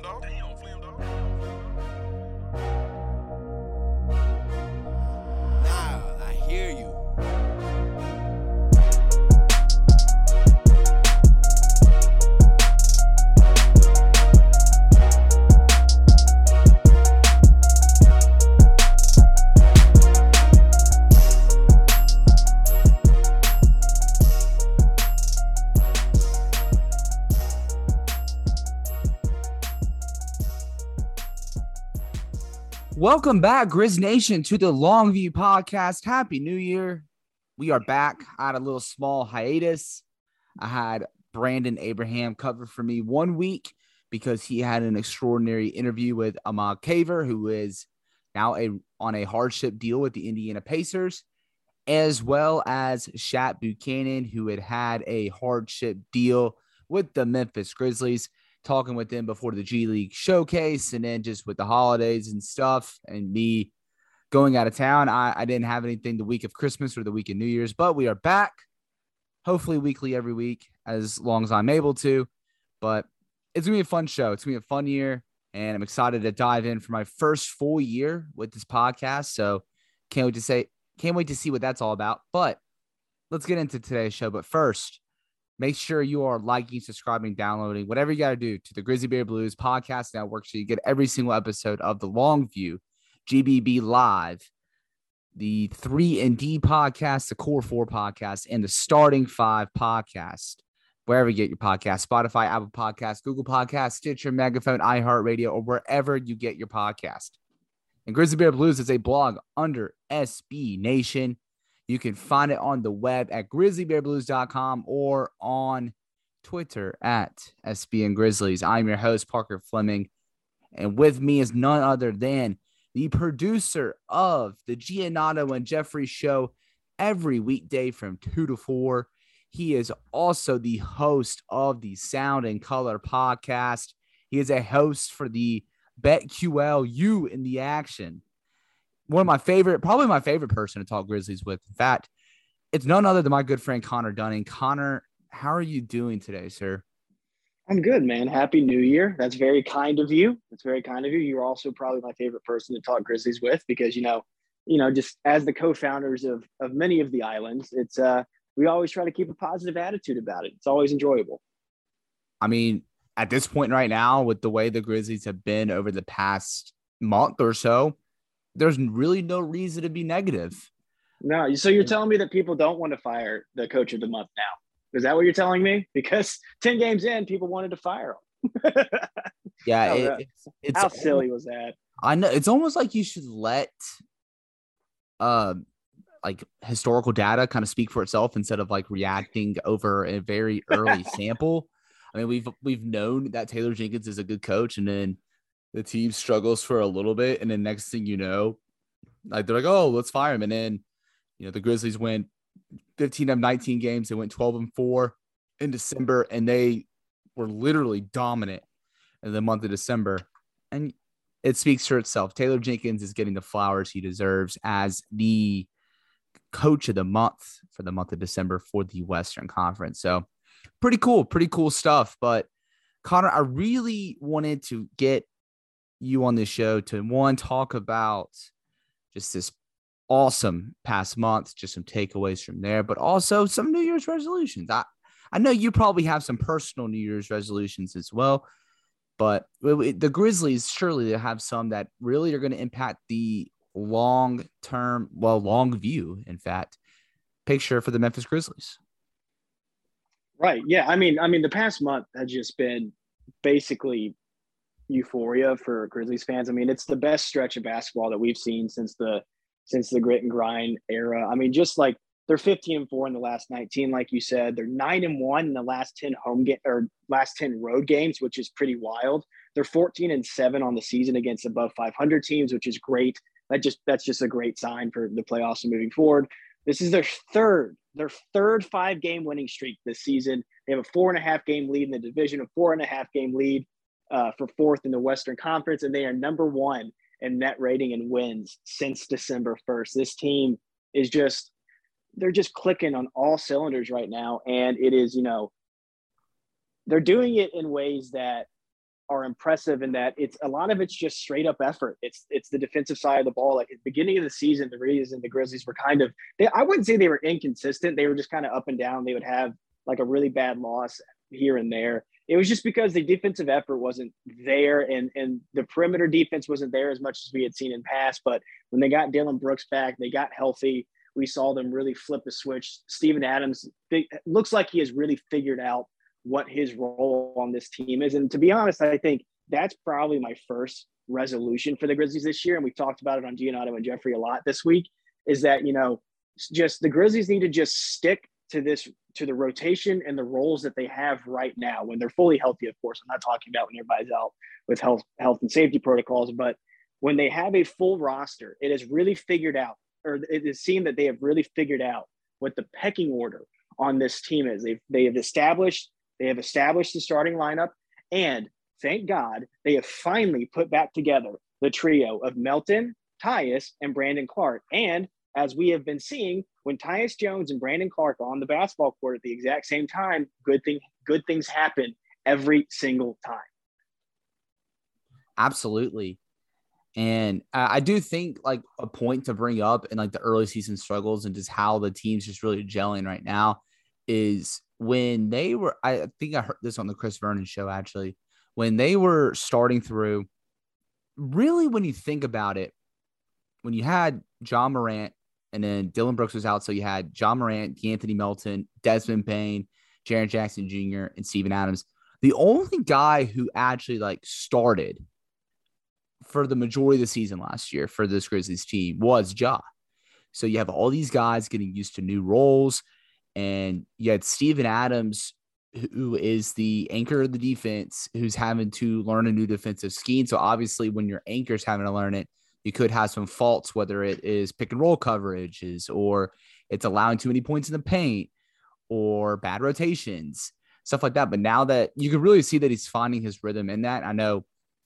Flam dog. Damn, Flam dog. Welcome back, Grizz Nation, to the Longview Podcast. Happy New Year. We are back. I had a little small hiatus. I had Brandon Abraham cover for me one week because he had an extraordinary interview with Ahmad Caver, who is now a on a hardship deal with the Indiana Pacers, as well as Shaq Buchanan, who had had a hardship deal with the Memphis Grizzlies talking with them before the G League showcase and then just with the holidays and stuff and me going out of town. I, I didn't have anything the week of Christmas or the week of New Year's, but we are back, hopefully weekly every week as long as I'm able to. But it's gonna be a fun show. It's gonna be a fun year, and I'm excited to dive in for my first full year with this podcast. So can't wait to say, can't wait to see what that's all about. But let's get into today's show. But first, Make sure you are liking, subscribing, downloading, whatever you got to do to the Grizzly Bear Blues podcast network so you get every single episode of the Longview GBB Live, the 3 and D podcast, the Core 4 podcast, and the Starting 5 podcast. Wherever you get your podcast, Spotify, Apple Podcasts, Google Podcasts, Stitcher, Megaphone, iHeartRadio, or wherever you get your podcast. And Grizzly Bear Blues is a blog under SB Nation. You can find it on the web at grizzlybearblues.com or on Twitter at SBN Grizzlies. I'm your host, Parker Fleming. And with me is none other than the producer of the Giannotto and Jeffrey show every weekday from 2 to 4. He is also the host of the Sound and Color podcast. He is a host for the BetQL You in the Action one of my favorite, probably my favorite person to talk Grizzlies with. In fact, it's none other than my good friend Connor Dunning. Connor, how are you doing today, sir? I'm good, man. Happy New Year. That's very kind of you. That's very kind of you. You're also probably my favorite person to talk Grizzlies with because you know, you know, just as the co-founders of of many of the islands, it's uh we always try to keep a positive attitude about it. It's always enjoyable. I mean, at this point right now, with the way the Grizzlies have been over the past month or so, there's really no reason to be negative. No, so you're telling me that people don't want to fire the coach of the month now? Is that what you're telling me? Because ten games in, people wanted to fire him. yeah, it, it's, it's how almost, silly was that? I know it's almost like you should let, uh, like historical data kind of speak for itself instead of like reacting over a very early sample. I mean, we've we've known that Taylor Jenkins is a good coach, and then the team struggles for a little bit, and then next thing you know, like they're like, oh, let's fire him, and then you know the Grizzlies went 15 of 19 games. They went 12 and four in December, and they were literally dominant in the month of December, and it speaks for itself. Taylor Jenkins is getting the flowers he deserves as the coach of the month for the month of December for the Western Conference. So pretty cool, pretty cool stuff. But Connor, I really wanted to get you on this show to one talk about just this awesome past month, just some takeaways from there, but also some New Year's resolutions. I, I know you probably have some personal New Year's resolutions as well, but the Grizzlies surely they have some that really are going to impact the long term, well, long view, in fact, picture for the Memphis Grizzlies. Right. Yeah. I mean, I mean, the past month has just been basically euphoria for Grizzlies fans. I mean, it's the best stretch of basketball that we've seen since the since the grit and grind era. I mean, just like they're 15 and 4 in the last 19, like you said. They're 9 and 1 in the last 10 home game or last 10 road games, which is pretty wild. They're 14 and 7 on the season against above 500 teams, which is great. That just that's just a great sign for the playoffs and moving forward. This is their third, their third five game winning streak this season. They have a four and a half game lead in the division, a four and a half game lead uh, for fourth in the Western Conference, and they are number one in net rating and wins since December 1st. This team is just, they're just clicking on all cylinders right now. And it is, you know, they're doing it in ways that are impressive in that it's a lot of it's just straight up effort. It's it's the defensive side of the ball. Like at the beginning of the season, the reason the Grizzlies were kind of they, I wouldn't say they were inconsistent. They were just kind of up and down. They would have like a really bad loss here and there. It was just because the defensive effort wasn't there and and the perimeter defense wasn't there as much as we had seen in past. But when they got Dillon Brooks back, they got healthy. We saw them really flip the switch. Steven Adams looks like he has really figured out what his role on this team is. And to be honest, I think that's probably my first resolution for the Grizzlies this year. And we talked about it on Giannotto and Jeffrey a lot this week. Is that you know just the Grizzlies need to just stick to this to the rotation and the roles that they have right now when they're fully healthy. Of course, I'm not talking about when everybody's out with health health and safety protocols, but when they have a full roster, it has really figured out, or it is seen that they have really figured out what the pecking order on this team is. They've they have established they have established the starting lineup, and thank God they have finally put back together the trio of Melton, Tyus, and Brandon Clarke And as we have been seeing, when Tyus Jones and Brandon Clarke are on the basketball court at the exact same time, good thing good things happen every single time. Absolutely. And I do think like a point to bring up in like the early season struggles and just how the team's just really gelling right now is when they were, I think I heard this on the Chris Vernon show actually, when they were starting through, really, when you think about it, when you had Ja Morant and then Dillon Brooks was out, so you had Ja Morant, Anthony Melton, Desmond Bane, Jaren Jackson Jr., and Steven Adams. The only guy who actually like started for the majority of the season last year for this Grizzlies team was Ja. So you have all these guys getting used to new roles. And you had Steven Adams, who is the anchor of the defense, who's having to learn a new defensive scheme. So obviously, when your anchor's having to learn it, you could have some faults, whether it is pick and roll coverages or it's allowing too many points in the paint or bad rotations, stuff like that. But now that you can really see that he's finding his rhythm in that, I know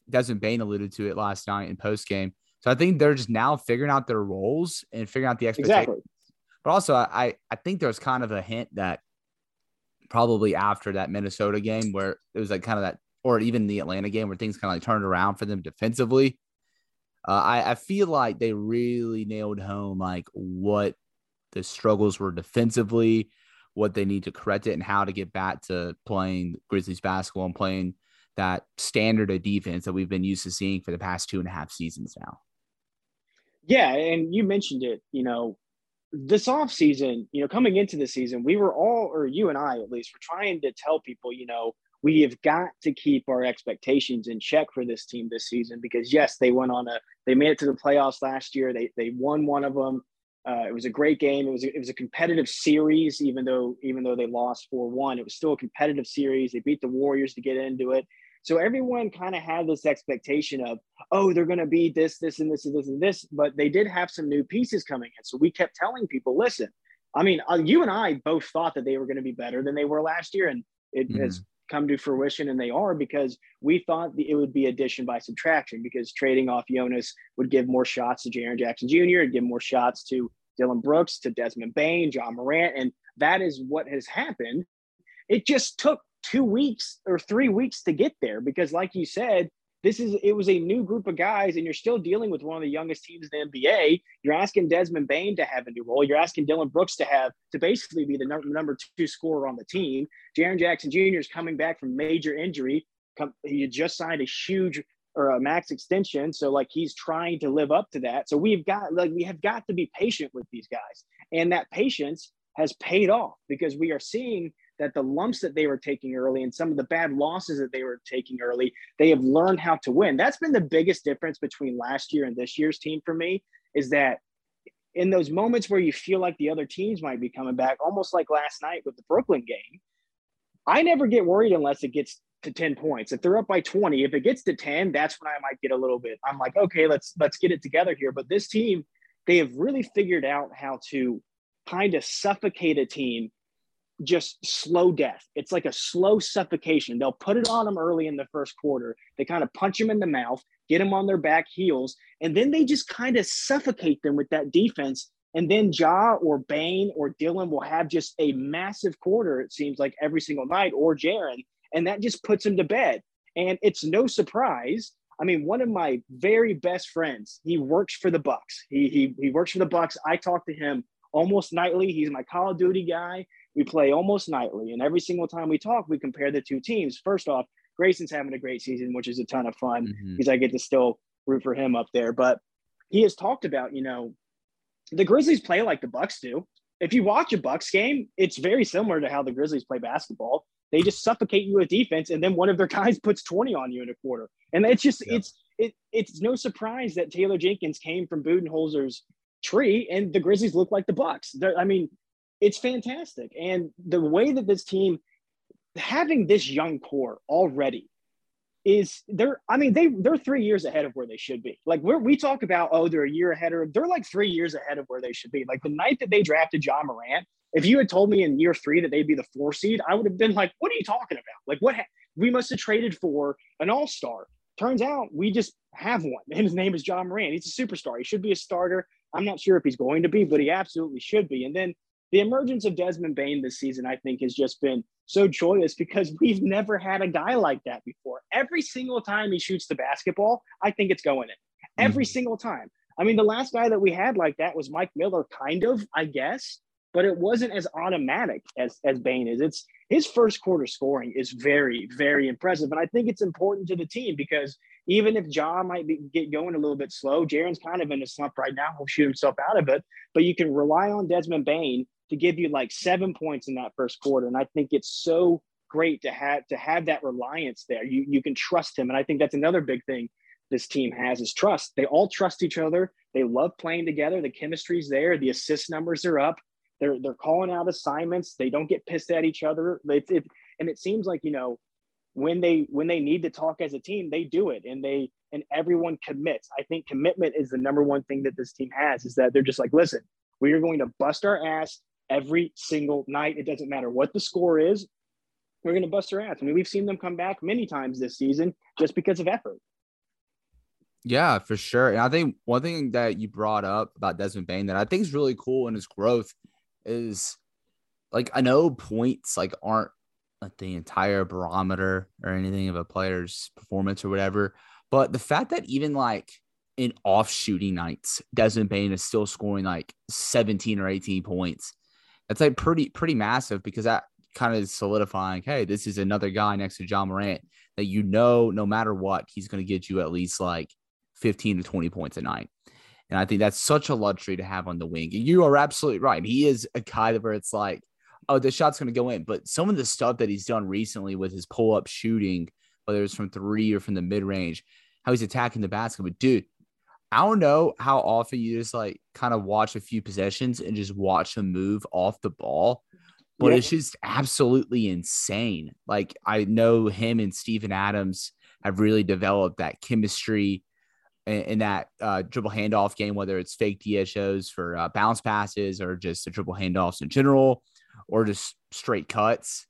Desmond Bane alluded to it last night in post game. So I think they're just now figuring out their roles and figuring out the expectations. Exactly. But also, I I think there's kind of a hint that probably after that Minnesota game where it was like kind of that, or even the Atlanta game where things kind of like turned around for them defensively. Uh, I, I feel like they really nailed home like what the struggles were defensively, what they need to correct it, and how to get back to playing Grizzlies basketball and playing that standard of defense that we've been used to seeing for the past two and a half seasons now. Yeah, and you mentioned it. You know, this off season, you know, coming into the season, we were all, or you and I at least, were trying to tell people, you know, we have got to keep our expectations in check for this team this season because yes, they went on a, they made it to the playoffs last year. They they won one of them. Uh, it was a great game. It was it was a competitive series, even though even though they lost four one, it was still a competitive series. They beat the Warriors to get into it. So everyone kind of had this expectation of, oh, they're going to be this, this, and this, and this, and this. But they did have some new pieces coming in. So we kept telling people, listen, I mean, uh, you and I both thought that they were going to be better than they were last year. And it mm-hmm. has come to fruition, and they are because we thought it would be addition by subtraction because trading off Jonas would give more shots to Jaren Jackson Jr., and give more shots to Dillon Brooks, to Desmond Bane, Ja Morant. And that is what has happened. It just took two weeks or three weeks to get there because, like you said, this is it was a new group of guys, and you're still dealing with one of the youngest teams in the NBA. You're asking Desmond Bane to have a new role. You're asking Dillon Brooks to have to basically be the number, number two scorer on the team. Jaren Jackson Jr. is coming back from major injury. He just signed a huge or a max extension, so like he's trying to live up to that. So we've got like we have got to be patient with these guys, and that patience has paid off because we are seeing that the lumps that they were taking early and some of the bad losses that they were taking early, they have learned how to win. That's been the biggest difference between last year and this year's team for me is that in those moments where you feel like the other teams might be coming back, almost like last night with the Brooklyn game, I never get worried unless it gets to 10 points. If they're up by 20, if it gets to 10, that's when I might get a little bit. I'm like, okay, let's let's get it together here. But this team, they have really figured out how to kind of suffocate a team just slow death. It's like a slow suffocation. They'll put it on them early in the first quarter. They kind of punch them in the mouth, get them on their back heels, and then they just kind of suffocate them with that defense. And then Ja or Bane or Dillon will have just a massive quarter, it seems like every single night, or Jaren, and that just puts them to bed. And it's no surprise. I mean, one of my very best friends, he works for the Bucks. He he he works for the Bucks. I talk to him almost nightly. He's my Call of Duty guy. We play almost nightly, and every single time we talk, we compare the two teams. First off, Grayson's having a great season, which is a ton of fun Mhm. because I get to still root for him up there. But he has talked about, you know, the Grizzlies play like the Bucks do. If you watch a Bucks game, it's very similar to how the Grizzlies play basketball. They just suffocate you with defense, and then one of their guys puts 20 on you in a quarter. And it's just Yeah. it's it it's no surprise that Taylor Jenkins came from Budenholzer's tree and the Grizzlies look like the Bucks. They're, I mean, it's fantastic. And the way that this team having this young core already is they're I mean they they're three years ahead of where they should be. Like we're we talk about oh they're a year ahead or they're like three years ahead of where they should be. Like the night that they drafted Ja Morant, if you had told me in year three that they'd be the four seed, I would have been like, what are you talking about? Like what ha- we must have traded for an all star. Turns out we just have one, and his name is Ja Morant. He's a superstar. He should be a starter. I'm not sure if he's going to be, but he absolutely should be. And then the emergence of Desmond Bane this season, I think, has just been so joyous because we've never had a guy like that before. Every single time he shoots the basketball, I think it's going in. Every mm-hmm. single time. I mean, the last guy that we had like that was Mike Miller, kind of, I guess, but it wasn't as automatic as as Bane is. It's his first quarter scoring is very, very impressive, and I think it's important to the team because even if Ja might be, get going a little bit slow, Jaren's kind of in a slump right now. He'll shoot himself out of it, but you can rely on Desmond Bane to give you like seven points in that first quarter, and I think it's so great to have to have that reliance there. You you can trust him, and I think that's another big thing this team has is trust. They all trust each other. They love playing together. The chemistry's there. The assist numbers are up. They're they're calling out assignments. They don't get pissed at each other. It, it, and it seems like you know when they when they need to talk as a team, they do it, and they and everyone commits. I think commitment is the number one thing that this team has. Is that they're just like, listen, we are going to bust our ass every single night. It doesn't matter what the score is. We're going to bust our ass. I mean, we've seen them come back many times this season just because of effort. Yeah, for sure. And I think one thing that you brought up about Desmond Bane that I think is really cool in his growth is like I know points like aren't like the entire barometer or anything of a player's performance or whatever, but the fact that even like in off shooting nights, Desmond Bane is still scoring like 17 or 18 points. That's like pretty pretty massive because that kind of solidifying, hey, this is another guy next to Ja Morant that you know no matter what, he's going to get you at least like 15 to 20 points a night. And I think that's such a luxury to have on the wing. You are absolutely right. He is a guy where it's like, oh, the shot's going to go in. But some of the stuff that he's done recently with his pull up shooting, whether it's from three or from the mid range, how he's attacking the basket. But dude, I don't know how often you just like kind of watch a few possessions and just watch him move off the ball. But Yeah. it's just absolutely insane. Like I know him and Steven Adams have really developed that chemistry in, that uh, dribble handoff game, whether it's fake DSOs for uh, bounce passes or just the dribble handoffs in general, or just straight cuts.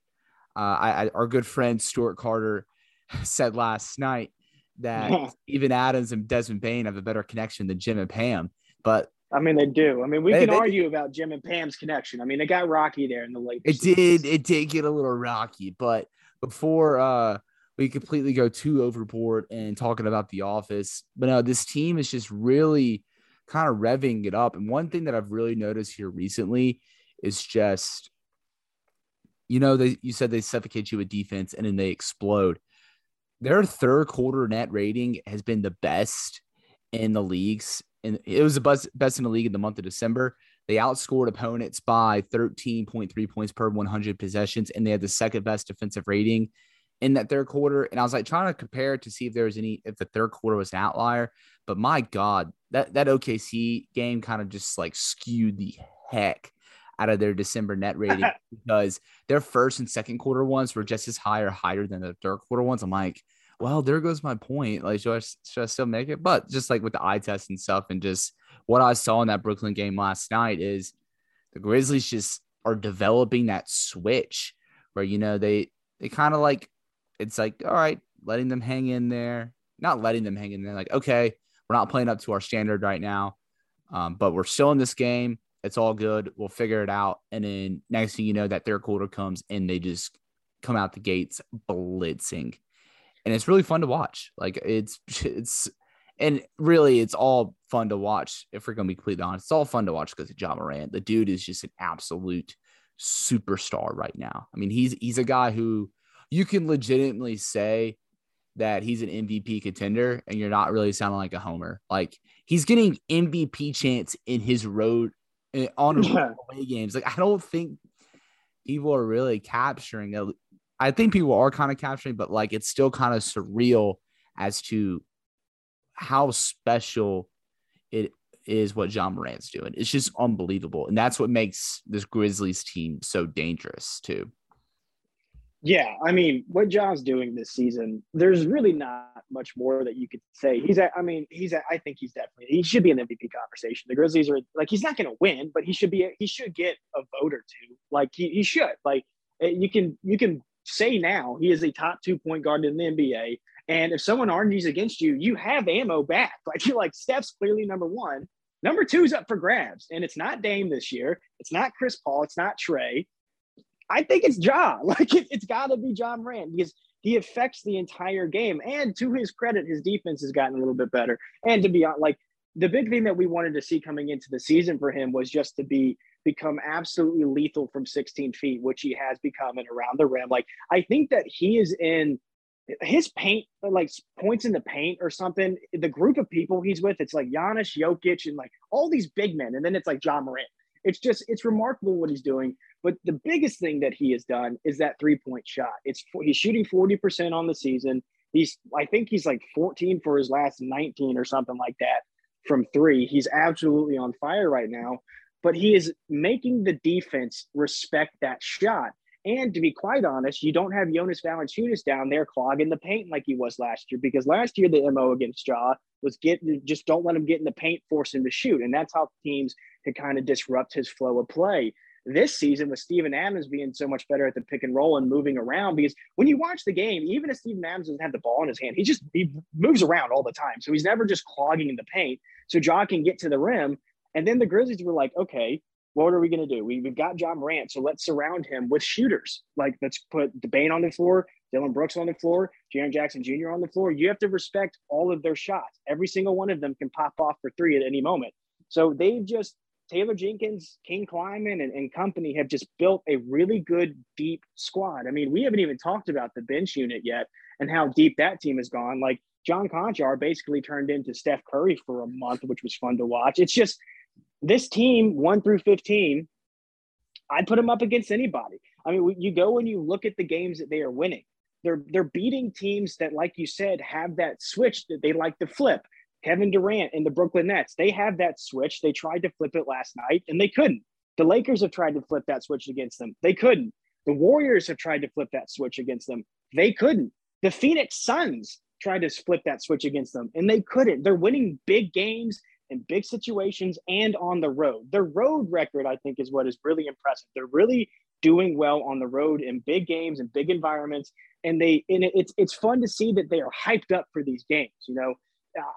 Uh, I, I, our good friend Stuart Carter said last night that even Adams and Desmond Bane have a better connection than Jim and Pam. But I mean, they do. I mean, we They- can they- argue about Jim and Pam's connection. I mean, it got rocky there in the late. it did it did get a little rocky. But before uh we completely go too overboard and talking about the office, but no, this team is just really kind of revving it up. And one thing that I've really noticed here recently is just you know, they you said they suffocate you with defense and then they explode. Their third quarter net rating has been the best in the leagues, and it was the best best in the league in the month of December. They outscored opponents by 13.3 points per 100 possessions, and they had the second best defensive rating in that third quarter. And I was like trying to compare to see if there was any if the third quarter was an outlier. But my God, that that OKC game kind of just like skewed the heck out of their December net rating because their first and second quarter ones were just as high or higher than the third quarter ones. I'm like, well, there goes my point. Like, should I, should I still make it? But just like with the eye test and stuff, and just what I saw in that Brooklyn game last night is the Grizzlies just are developing that switch where you know they they kind of like it's like all right, letting them hang in there, not letting them hang in there. Like okay, we're not playing up to our standard right now, um, but we're still in this game. It's all good. We'll figure it out. And then next thing you know, that third quarter comes and they just come out the gates blitzing. and it's really fun to watch. Like it's it's and really it's all fun to watch. If we're gonna be completely honest, it's all fun to watch because of Ja Morant. The dude is just an absolute superstar right now. I mean, he's he's a guy who you can legitimately say that he's an MVP contender, and you're not really sounding like a homer. Like he's getting MVP chance in his road on Yeah. away games. Like I don't think people are really capturing. I think people are kind of capturing, but like it's still kind of surreal as to how special it is what Ja Morant's doing. It's just unbelievable. And that's what makes this Grizzlies team so dangerous too. Yeah, I mean, what Ja's doing this season, there's really not much more that you could say. He's at, I mean, he's at, I think he's definitely, he should be in the MVP conversation. The Grizzlies are like, he's not going to win, but he should be, he should get a vote or two. Like he, he should. Like eh, you can, you can say now he is a top two point guard in the NBA. And if someone argues against you, you have ammo back. Like you're like, Steph's clearly number one. Number two is up for grabs. And it's not Dame this year. It's not Chris Paul. It's not Trey. I think it's Ja. Like it, it's got to be Ja Morant because he affects the entire game. And to his credit, his defense has gotten a little bit better. And to be honest, like the big thing that we wanted to see coming into the season for him was just to be become absolutely lethal from 16 feet, which he has become and around the rim. Like I think that he is in his paint, like points in the paint or something. The group of people he's with, it's like Giannis, Jokic, and like all these big men, and then it's like Ja Morant. It's just it's remarkable what he's doing. But the biggest thing that he has done is that three point shot. It's he's shooting forty percent on the season. He's I think he's like fourteen for his last nineteen or something like that from three. He's absolutely on fire right now. But he is making the defense respect that shot. And to be quite honest, you don't have Jonas Valanciunas down there clogging the paint like he was last year because last year the mo against Ja was get just don't let him get in the paint, force him to shoot, and that's how teams could kind of disrupt his flow of play. This season, with Steven Adams being so much better at the pick and roll and moving around, because when you watch the game, even if Steven Adams doesn't have the ball in his hand, he just he moves around all the time, so he's never just clogging in the paint. So Ja can get to the rim, and then the Grizzlies were like, okay, what are we going to do? We, we've got Ja Morant, so let's surround him with shooters. Like, let's put the Debane on the floor, Dillon Brooks on the floor, Jaren Jackson Jr. on the floor. You have to respect all of their shots. Every single one of them can pop off for three at any moment. So they've just, Taylor Jenkins, King Kleiman, and, and company have just built a really good, deep squad. I mean, we haven't even talked about the bench unit yet and how deep that team has gone. Like, John Konchar basically turned into Steph Curry for a month, which was fun to watch. It's just, this team, one through 15, I'd put them up against anybody. I mean, you go and you look at the games that they are winning. They're they're beating teams that, like you said, have that switch that they like to flip. Kevin Durant and the Brooklyn Nets, they have that switch. They tried to flip it last night and they couldn't. The Lakers have tried to flip that switch against them. They couldn't. The Warriors have tried to flip that switch against them. They couldn't. The Phoenix Suns tried to flip that switch against them and they couldn't. They're winning big games in big situations and on the road. Their road record, I think, is what is really impressive. They're really doing well on the road in big games and big environments, and they and it's it's fun to see that they are hyped up for these games. You know,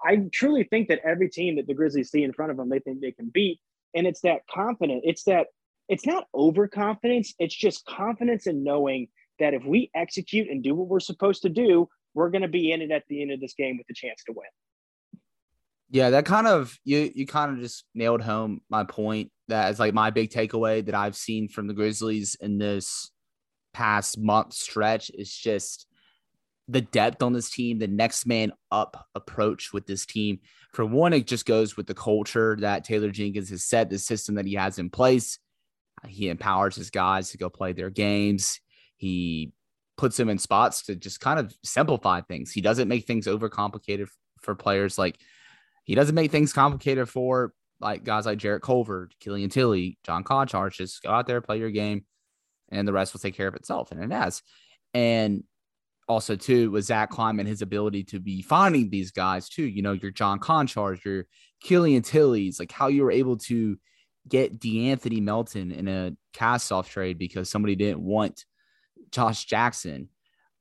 I truly think that every team that the Grizzlies see in front of them, they think they can beat, and it's that confident. It's that it's not overconfidence. It's just confidence in knowing that if we execute and do what we're supposed to do, we're going to be in it at the end of this game with a chance to win. Yeah, that kind of you you kind of just nailed home my point. That is like my big takeaway that I've seen from the Grizzlies in this past month stretch is just the depth on this team, the next man up approach with this team. For one, it just goes with the culture that Taylor Jenkins has set, the system that he has in place. He empowers his guys to go play their games. He puts them in spots to just kind of simplify things. He doesn't make things overcomplicated for players like he doesn't make things complicated for like guys like Jarrett Culver, Killian Tillie, John Konchar. Just go out there, play your game, and the rest will take care of itself. And it has. And also, too, with Zach Klein and his ability to be finding these guys, too. You know, your John Konchars, your Killian Tillie's, like how you were able to get DeAnthony Melton in a cast off trade because somebody didn't want Josh Jackson.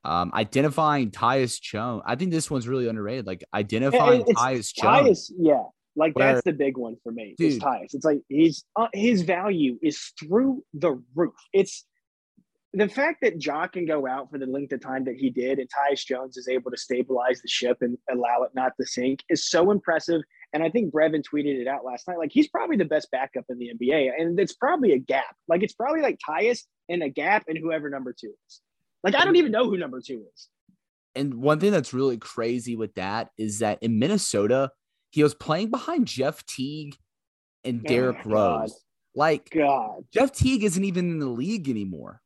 Um, identifying Tyus Jones. I think this one's really underrated. Like identifying It's- Tyus Jones. Tyus, yeah, like Where- that's the big one for me. Is Dude. Tyus. It's like he's uh, his value is through the roof. It's the fact that Ja can go out for the length of time that he did and Tyus Jones is able to stabilize the ship and allow it not to sink is so impressive. And I think Brevin tweeted it out last night. Like he's probably the best backup in the NBA. And it's probably a gap. Like it's probably like Tyus and a gap and whoever number two is. Like I don't even know who number two is. And one thing that's really crazy with that is that in Minnesota, he was playing behind Jeff Teague and Derrick Oh, Rose. God. Like God. Jeff Teague isn't even in the league anymore.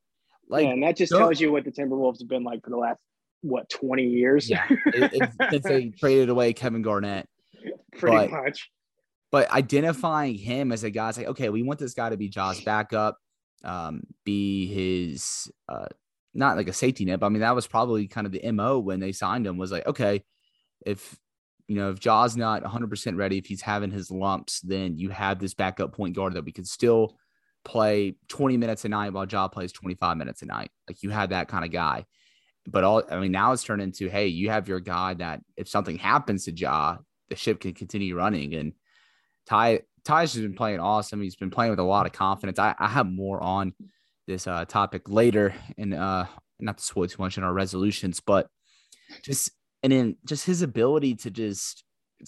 Like yeah, and that just tells you what the Timberwolves have been like for the last what 20 years. yeah, it, it's, since they traded away Kevin Garnett. pretty but- much. But identifying him as a guy, it's like, okay, we want this guy to be Ja's backup, um, be his uh not like a safety net, but I mean that was probably kind of the MO when they signed him was like, okay, if you know, if Ja's not 100% ready, if he's having his lumps, then you have this backup point guard that we could still play 20 minutes a night while Ja plays 25 minutes a night. Like you had that kind of guy. But all I mean, now it's turned into hey, you have your guy that if something happens to Ja, the ship can continue running. And Ty Ty's has been playing awesome. He's been playing with a lot of confidence. I, I have more on this uh, topic later, and uh, not to spoil too much in our resolutions, but just and then just his ability to just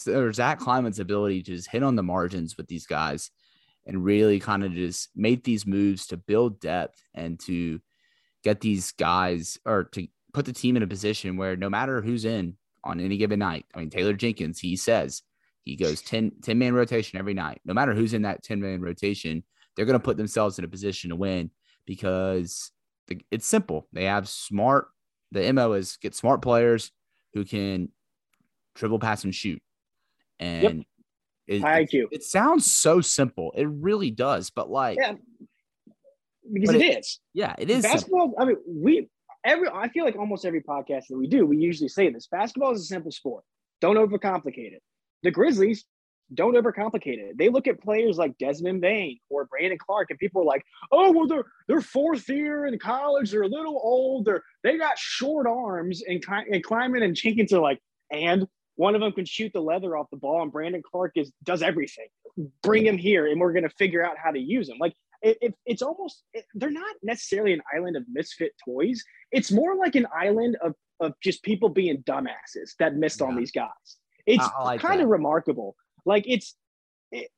or Zach Kleiman's ability to just hit on the margins with these guys and really kind of just make these moves to build depth and to get these guys or to put the team in a position where no matter who's in on any given night, I mean, Taylor Jenkins, he says he goes 10, 10 man rotation every night. No matter who's in that 10 man rotation, they're going to put themselves in a position to win because it's simple. They have smart, the MO is get smart players who can dribble, pass, and shoot. And it, High IQ. it sounds so simple. It really does. But like, Yeah. Because it it- is. yeah, it is. simple. basketball. I mean, we every. I feel like almost every podcast that we do, we usually say this: basketball is a simple sport. Don't overcomplicate it. The Grizzlies don't overcomplicate it. They look at players like Desmond Bane or Brandon Clarke, and people are like, "Oh, well, they're they're fourth year in college. They're a little old. They're they got short arms." And, and Kleiman and Jenkins are like, and one of them can shoot the leather off the ball, and Brandon Clarke is does everything. Bring him here, and we're gonna figure out how to use him. Like it, it, it's almost it, they're not necessarily an island of misfit toys. It's more like an island of of just people being dumbasses that missed on these guys. It's like kind that. of remarkable. Like it's it,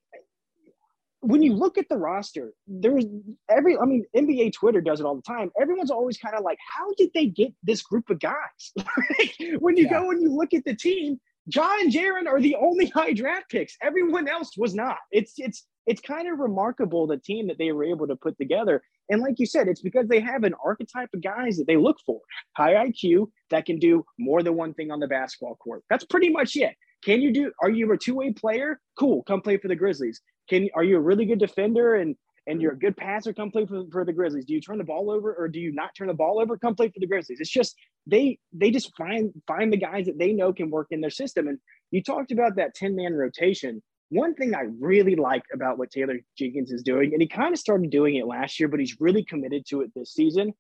when you look at the roster, there's every. I mean, NBA Twitter does it all the time. Everyone's always kind of like, "How did they get this group of guys?" when you Yeah. go and you look at the team, Ja and Jaren are the only high draft picks. Everyone else was not. It's it's it's kind of remarkable the team that they were able to put together. And like you said, it's because they have an archetype of guys that they look for. High IQ that can do more than one thing on the basketball court. That's pretty much it. Can you do are you a two-way player? Cool, come play for the Grizzlies. Can are you a really good defender and and you're a good passer, come play for, for the Grizzlies. Do you turn the ball over or do you not turn the ball over? Come play for the Grizzlies. It's just they they just find find the guys that they know can work in their system. And you talked about that 10-man rotation. One thing I really like about what Taylor Jenkins is doing, and he kind of started doing it last year, but he's really committed to it this season,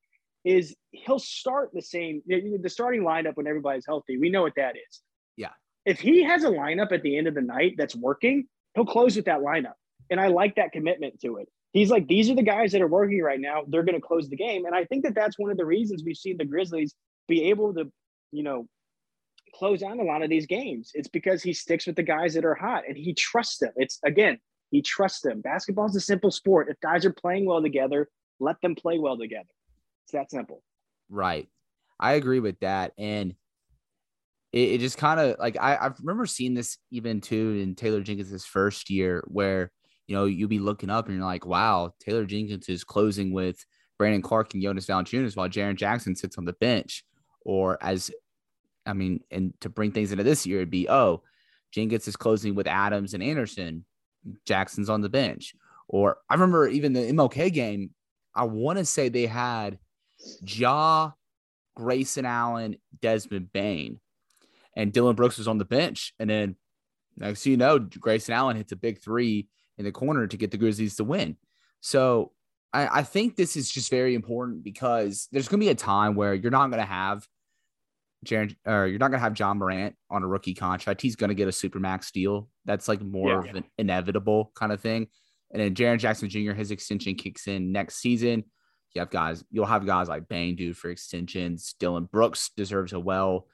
is he'll start the same the starting lineup when everybody's healthy. We know what that is. Yeah. If he has a lineup at the end of the night that's working, he'll close with that lineup. And I like that commitment to it. He's like, these are the guys that are working right now. They're going to close the game. And I think that that's one of the reasons we've seen the Grizzlies be able to, you know, close out a lot of these games. It's because he sticks with the guys that are hot and he trusts them. It's again, he trusts them. Basketball is a simple sport. If guys are playing well together, let them play well together. It's that simple. Right. I agree with that. And it, it just kind of like I, I remember seeing this even too in Taylor Jenkins' first year where you know you'll be looking up and you're like, wow, Taylor Jenkins is closing with Brandon Clarke and Jonas Valanciunas while Jaren Jackson sits on the bench. Or as I mean, and to bring things into this year, it'd be oh, Jenkins is closing with Adams and Anderson, Jackson's on the bench. Or I remember even the MLK game, I want to say they had Ja, Grayson Allen, Desmond Bane, and Dillon Brooks was on the bench. And then next you know, Grayson Allen hits a big three in the corner to get the Grizzlies to win. So I, I think this is just very important because there's going to be a time where you're not going to have Jaren, or you're not going to have Ja Morant on a rookie contract. He's going to get a supermax deal. That's like more Yeah. of an inevitable kind of thing. And then Jaren Jackson Jr. his extension kicks in next season. You have guys, you'll have guys like Bang due for extensions. Dillon Brooks deserves a well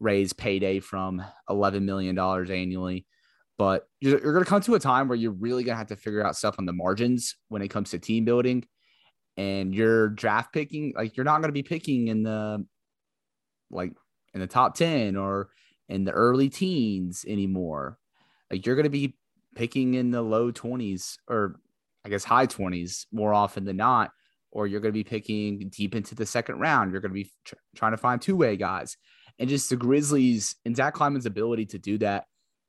raised payday from $11 million annually. But you're, you're going to come to a time where you're really going to have to figure out stuff on the margins when it comes to team building. And you're draft picking, like you're not going to be picking in the like in the top 10 or in the early teens anymore. Like you're going to be picking in the low 20s or I guess high 20s more often than not, or you're going to be picking deep into the second round. You're going to be tr- trying to find two way guys. And just the Grizzlies and Zach Kleiman's ability to do that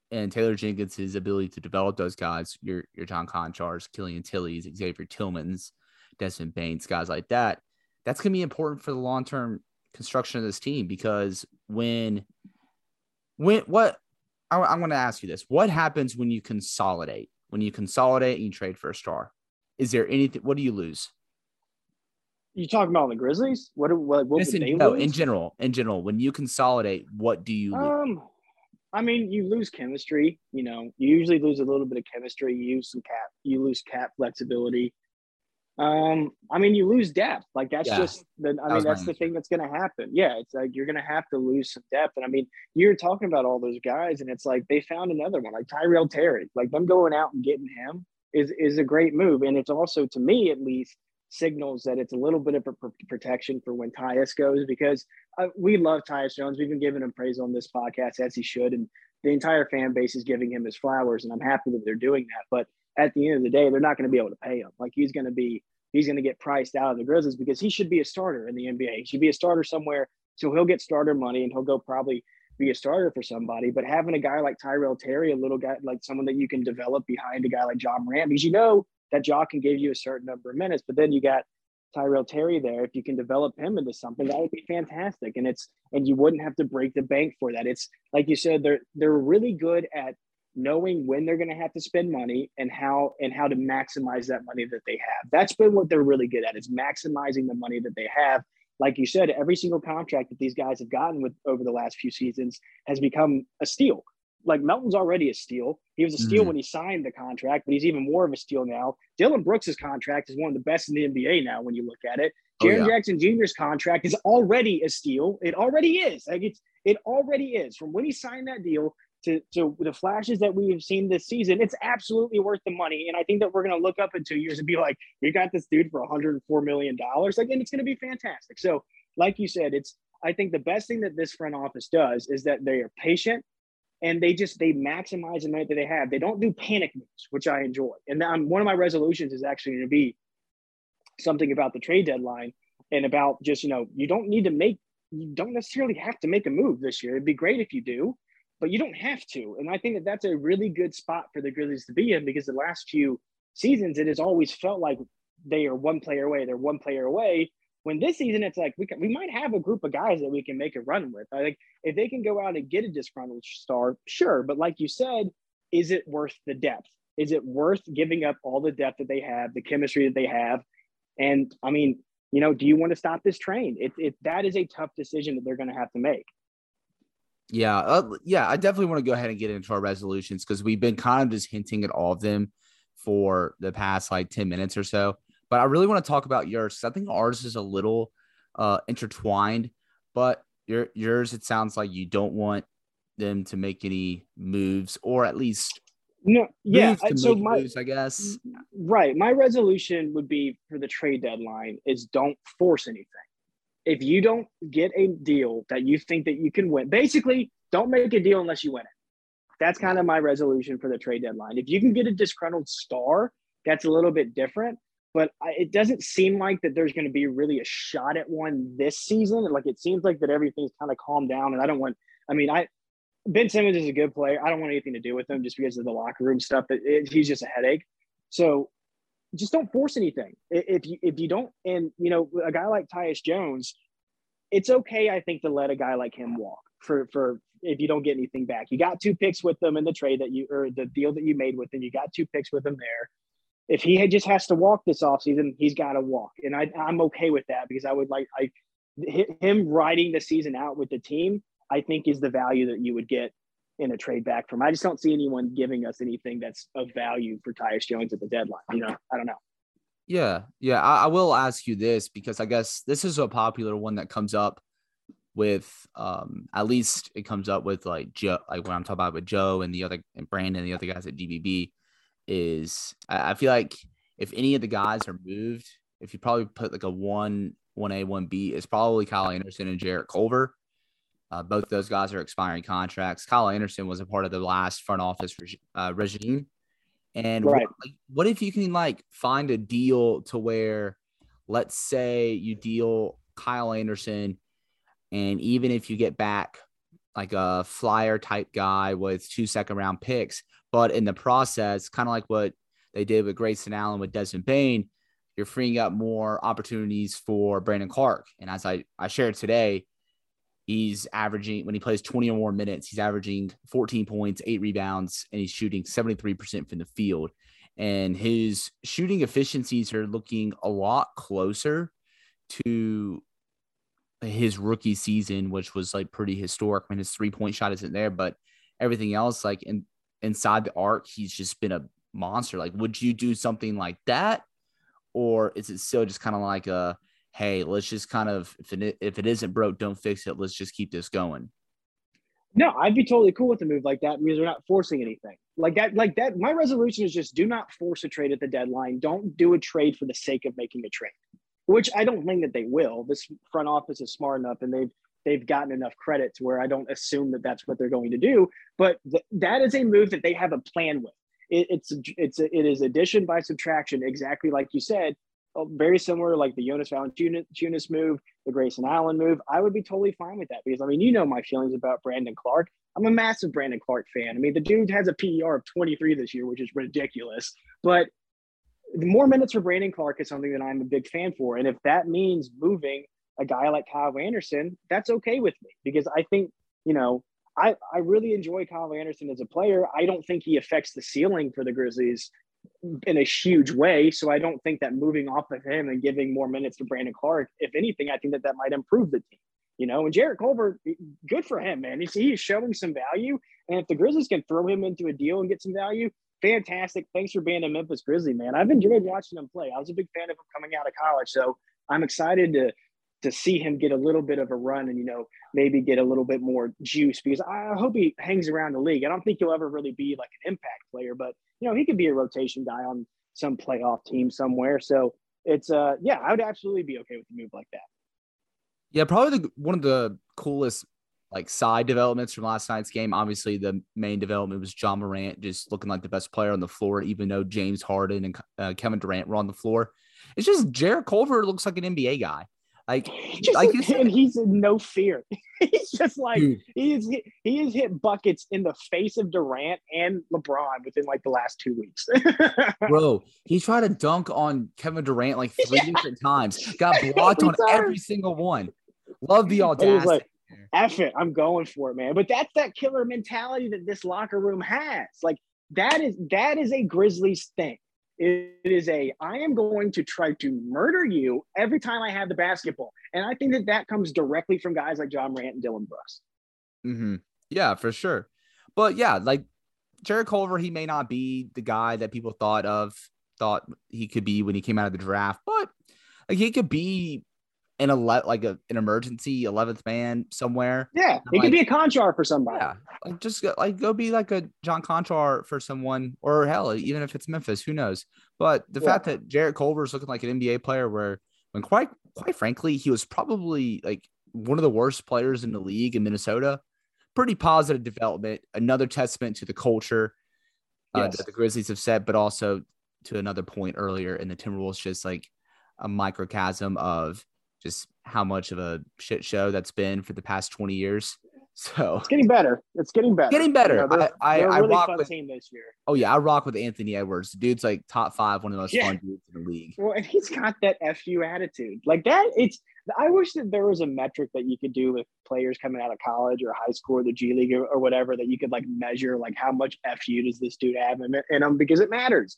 and Taylor Jenkins' ability to develop those guys, your, your John Konchars, Killian Tillies, Xavier Tillmans, Desmond Banes, guys like that, that's to be important for the long term construction of this team because when, when, what, I, I'm going to ask you this what happens when you consolidate? When you consolidate and you trade for a star, is there anything, what do you lose? You talking about the Grizzlies? What what, what would in, they no, lose? in general, in general, when you consolidate, what do you lose? Um, I mean, you lose chemistry. You know, you usually lose a little bit of chemistry. You use some cap. You lose cap flexibility. Um, I mean, you lose depth. Like that's Yeah. just the. I That mean, that's the thing that's going to happen. Yeah, it's like you're going to have to lose some depth. And I mean, you're talking about all those guys, and it's like they found another one, like Tyrell Terry. Like them going out and getting him is is a great move, and it's also to me at least signals that it's a little bit of a pr- protection for when Tyus goes because uh, we love Tyus Jones. We've been giving him praise on this podcast as he should, and the entire fan base is giving him his flowers, and I'm happy that they're doing that. But at the end of the day, they're not going to be able to pay him. Like he's going to be he's going to get priced out of the Grizzlies because he should be a starter in the NBA. He should be a starter somewhere, so he'll get starter money and he'll go probably be a starter for somebody. But having a guy like Tyrell Terry, a little guy like someone that you can develop behind a guy like Ja Morant, because you know that Ja can give you a certain number of minutes, but then you got Tyrell Terry there. If you can develop him into something, that would be fantastic. And it's and you wouldn't have to break the bank for that. It's like you said, they're they're really good at knowing when they're going to have to spend money and how and how to maximize that money that they have. That's been what they're really good at is maximizing the money that they have. Like you said, every single contract that these guys have gotten with over the last few seasons has become a steal. Like Melton's already a steal. He was a steal Mhm. when he signed the contract, but he's even more of a steal now. Dillon Brooks's contract is one of the best in the NBA now when you look at it. Oh, Jaren yeah. Jackson Jr.'s contract is already a steal. It already is. Like it's it already is. From when he signed that deal to, to the flashes that we have seen this season, it's absolutely worth the money. And I think that we're going to look up in two years and be like, we got this dude for 104 million dollars. Like, and it's going to be fantastic. So, like you said, it's I think the best thing that this front office does is that they are patient and they just they maximize the money that they have. They don't do panic moves, which I enjoy. And um, one of my resolutions is actually going to be something about the trade deadline and about just you know you don't need to make you don't necessarily have to make a move this year. It'd be great if you do, but you don't have to. And I think that that's a really good spot for the Grizzlies to be in because the last few seasons it has always felt like they are one player away. They're one player away. When this season it's like we can, we might have a group of guys that we can make a run with. I think if they can go out and get a disgruntled star, sure. But like you said, is it worth the depth? Is it worth giving up all the depth that they have, the chemistry that they have? And I mean, you know, do you want to stop this train? It, it that is a tough decision that they're going to have to make. Yeah, uh, yeah, I definitely want to go ahead and get into our resolutions because we've been kind of just hinting at all of them for the past like 10 minutes or so. But I really want to talk about yours. I think ours is a little uh intertwined, but your yours it sounds like you don't want them to make any moves or at least No, yeah. So my moves, I guess. right, my resolution would be for the trade deadline is don't force anything. If you don't get a deal that you think that you can win, basically don't make a deal unless you win it. That's kind of my resolution for the trade deadline. If you can get a disgruntled star, that's a little bit different. But I, it doesn't seem like that there's going to be really a shot at one this season. Like it seems like that everything's kind of calmed down, and I don't want. I mean, I Ben Simmons is a good player. I don't want anything to do with him just because of the locker room stuff. That it, he's just a headache. So just don't force anything. If you if you don't, and you know, a guy like Tyus Jones, it's okay, I think, to let a guy like him walk for for if you don't get anything back. You got two picks with them in the trade that you or the deal that you made with him. You got two picks with him there. If he just has to walk this offseason, he's got to walk, and I, I'm okay with that because I would like I him riding the season out with the team. I think is the value that you would get in a trade back from. I just don't see anyone giving us anything that's of value for Tyus Jones at the deadline. You know, I don't know. Yeah, yeah. I, I will ask you this because I guess this is a popular one that comes up with um at least it comes up with like Joe like when I'm talking about with Joe and the other and Brandon and the other guys at DBB is I, I feel like if any of the guys are moved, if you probably put like a one one A one B, it's probably Kyle Anderson and Jarrett Culver. Uh, both those guys are expiring contracts. Kyle Anderson was a part of the last front office reg- uh, regime. And Right. what, like, what if you can like find a deal to where, let's say you deal Kyle Anderson, and even if you get back like a flyer type guy with two second round picks, but in the process, kind of like what they did with Grayson Allen with Desmond Bane, you're freeing up more opportunities for Brandon Clarke. And as I, I shared today, he's averaging when he plays 20 or more minutes, he's averaging 14 points, eight rebounds, and he's shooting 73% from the field. And his shooting efficiencies are looking a lot closer to his rookie season, which was like pretty historic. I mean, his three point shot isn't there, but everything else, like in inside the arc, he's just been a monster. Like, would you do something like that? Or is it still just kind of like a hey, let's just kind of if it if it isn't broke, don't fix it. Let's just keep this going. No, I'd be totally cool with a move like that because we're not forcing anything. Like that, like that. My resolution is just do not force a trade at the deadline. Don't do a trade for the sake of making a trade, which I don't think that they will. This front office is smart enough and they've they've gotten enough credit to where I don't assume that that's what they're going to do. But th- that is a move that they have a plan with. It, it's it's it is addition by subtraction, exactly like you said. uh, Very similar, like the Jonas Valanciunas move, the Grayson Allen move. I would be totally fine with that because I mean, you know my feelings about Brandon Clarke. I'm a massive Brandon Clarke fan. I mean, the dude has a PER of 23 this year, which is ridiculous. But the more minutes for Brandon Clarke is something that I'm a big fan for. And if that means moving a guy like Kyle Anderson, that's okay with me because I think, you know, I, I really enjoy Kyle Anderson as a player. I don't think he affects the ceiling for the Grizzlies in a huge way. So I don't think that moving off of him and giving more minutes to Brandon Clarke, if anything, I think that that might improve the team. You know, and Jarrett Culver, good for him, man. He's, he's showing some value. And if the Grizzlies can throw him into a deal and get some value, fantastic. Thanks for being a Memphis Grizzly, man. I've enjoyed watching him play. I was a big fan of him coming out of college. So I'm excited to to see him get a little bit of a run and you know maybe get a little bit more juice because I hope he hangs around the league. I don't think he'll ever really be like an impact player, but you know he could be a rotation guy on some playoff team somewhere. So it's uh yeah, I would absolutely be okay with a move like that. Yeah, probably the, one of the coolest like side developments from last night's game. Obviously, the main development was Ja Morant just looking like the best player on the floor, even though James Harden and uh, Kevin Durant were on the floor. It's just Jarrett Culver looks like an NBA guy. Like, Just, like you and he's in no fear. he's just like Dude. he is he has hit buckets in the face of Durant and LeBron within like the last two weeks. bro, he tried to dunk on Kevin Durant like three different times. Got blocked on Every single one. Love the It audacity. like, F it, I'm going for it, man. But that's that killer mentality that this locker room has. Like that is that is a Grizzlies thing. It is a I am going to try to murder you every time I have the basketball, and I think that that comes directly from guys like Ja Morant and Dillon Brooks. hmm Yeah, for sure. But yeah, like Jarrett Culver, he may not be the guy that people thought of, thought he could be when he came out of the draft, but like he could be an ele- like a, an emergency 11th man somewhere. Yeah, he like- could be a Konchar for somebody. Yeah, like just go, like go be like a John Konchar for someone, or hell, even if it's Memphis, who knows? But the Yeah. fact that Jarrett Culver is looking like an NBA player, where when quite quite frankly, he was probably like one of the worst players in the league in Minnesota. Pretty positive development. Another testament to the culture uh, Yes. that the Grizzlies have set, but also to another point earlier in the Timberwolves, just like a microcosm of just how much of a shit show that's been for the past 20 years. So It's getting better. It's getting better. Getting better. You know, they're, I- I- they're a I really rock with- team this year. Oh yeah, I rock with Anthony Edwards. Dude's like top five, one of the most Yeah. fun dudes in the league. Well, and he's got that fu attitude like that. It's I wish that there was a metric that you could do with players coming out of college or high school or the G League or, or whatever that you could like measure like how much fu does this dude have in him because it matters.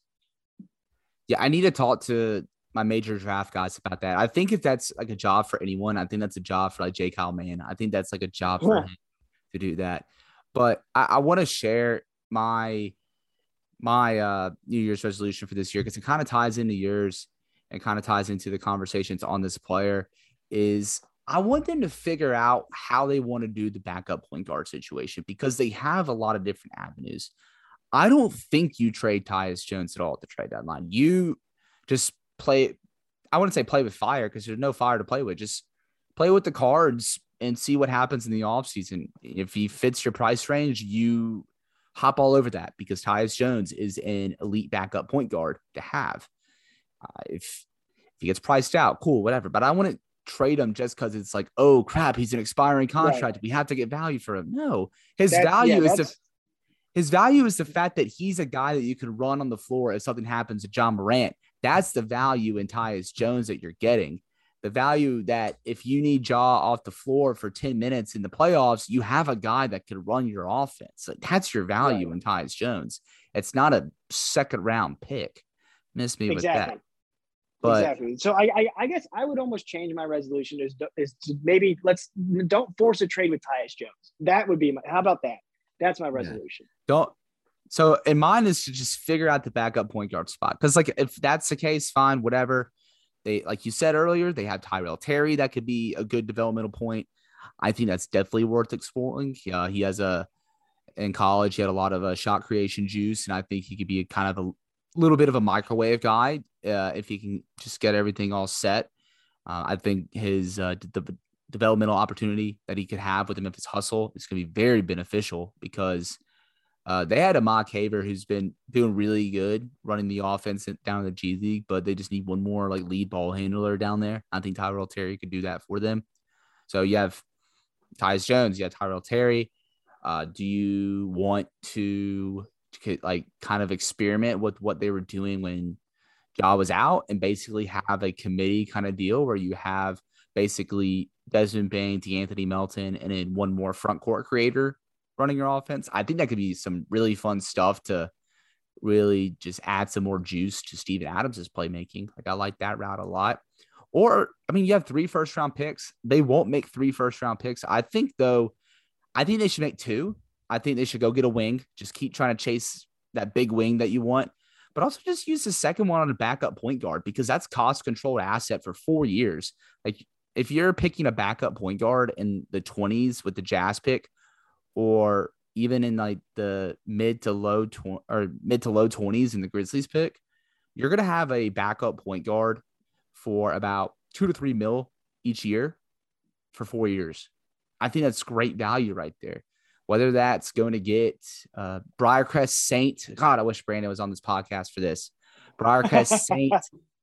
Yeah, I need to talk to my major draft guys about that. I think if that's like a job for anyone, I think that's a job for like Jay Kyle Man. I think that's like a job for him to do that. But I, I want to share my my uh New Year's resolution for this year because it kind of ties into yours. and kind of ties into the conversations on this player is I want them to figure out how they want to do the backup point guard situation because they have a lot of different avenues. I don't think you trade Tyus Jones at all at the trade deadline. You just play, I wouldn't say play with fire because there's no fire to play with. Just play with the cards and see what happens in the offseason. If he fits your price range, you hop all over that because Tyus Jones is an elite backup point guard to have. Uh, if, if he gets priced out, cool, whatever. But I wouldn't trade him just because it's like, oh crap, he's an expiring contract. Right. We have to get value for him. No, his that's, value yeah, is the his value is the fact that he's a guy that you can run on the floor if something happens to Ja Morant. That's the value in Tyus Jones that you're getting. The value that if you need Ja off the floor for 10 minutes in the playoffs, you have a guy that could run your offense. That's your value right. in Tyus Jones. It's not a second round pick. Miss me exactly. with that. But, exactly. So I, I, I guess I would almost change my resolution is is to maybe let's don't force a trade with Tyus Jones. That would be my. How about that? That's my resolution. Yeah. Don't. So in mine is to just figure out the backup point guard spot because like if that's the case, fine, whatever. They like you said earlier, they have Tyrell Terry that could be a good developmental point. I think that's definitely worth exploring. Uh, he has a in college, he had a lot of uh, shot creation juice, and I think he could be a kind of a little bit of a microwave guy uh, if he can just get everything all set. Uh, I think his uh, developmental opportunity that he could have with the Memphis Hustle is going to be very beneficial because uh, they had Ahmad Caver who's been doing really good running the offense down the G League, but they just need one more like lead ball handler down there. I think Tyrell Terry could do that for them. So you have Tyus Jones, you have Tyrell Terry. Uh, do you want to like kind of experiment with what they were doing when Ja was out and basically have a committee kind of deal where you have basically Desmond Bane, De'Anthony Melton, and then one more front court creator running your offense. I think that could be some really fun stuff to really just add some more juice to Steven Adams' playmaking. Like I like that route a lot. Or, I mean, you have three first round picks. They won't make three first round picks. I think, though, I think they should make two. I think they should go get a wing. Just keep trying to chase that big wing that you want, but also just use the second one on a backup point guard because that's cost controlled asset for four years. Like if you're picking a backup point guard in the 20s with the Jazz pick, or even in like the mid to low tw- or mid to low 20s in the Grizzlies pick, you're gonna have a backup point guard for about two to three mil each year for four years. I think that's great value right there. Whether that's going to get uh, Briarcrest Saint, God, I wish Brandon was on this podcast for this. Briarcrest Saint,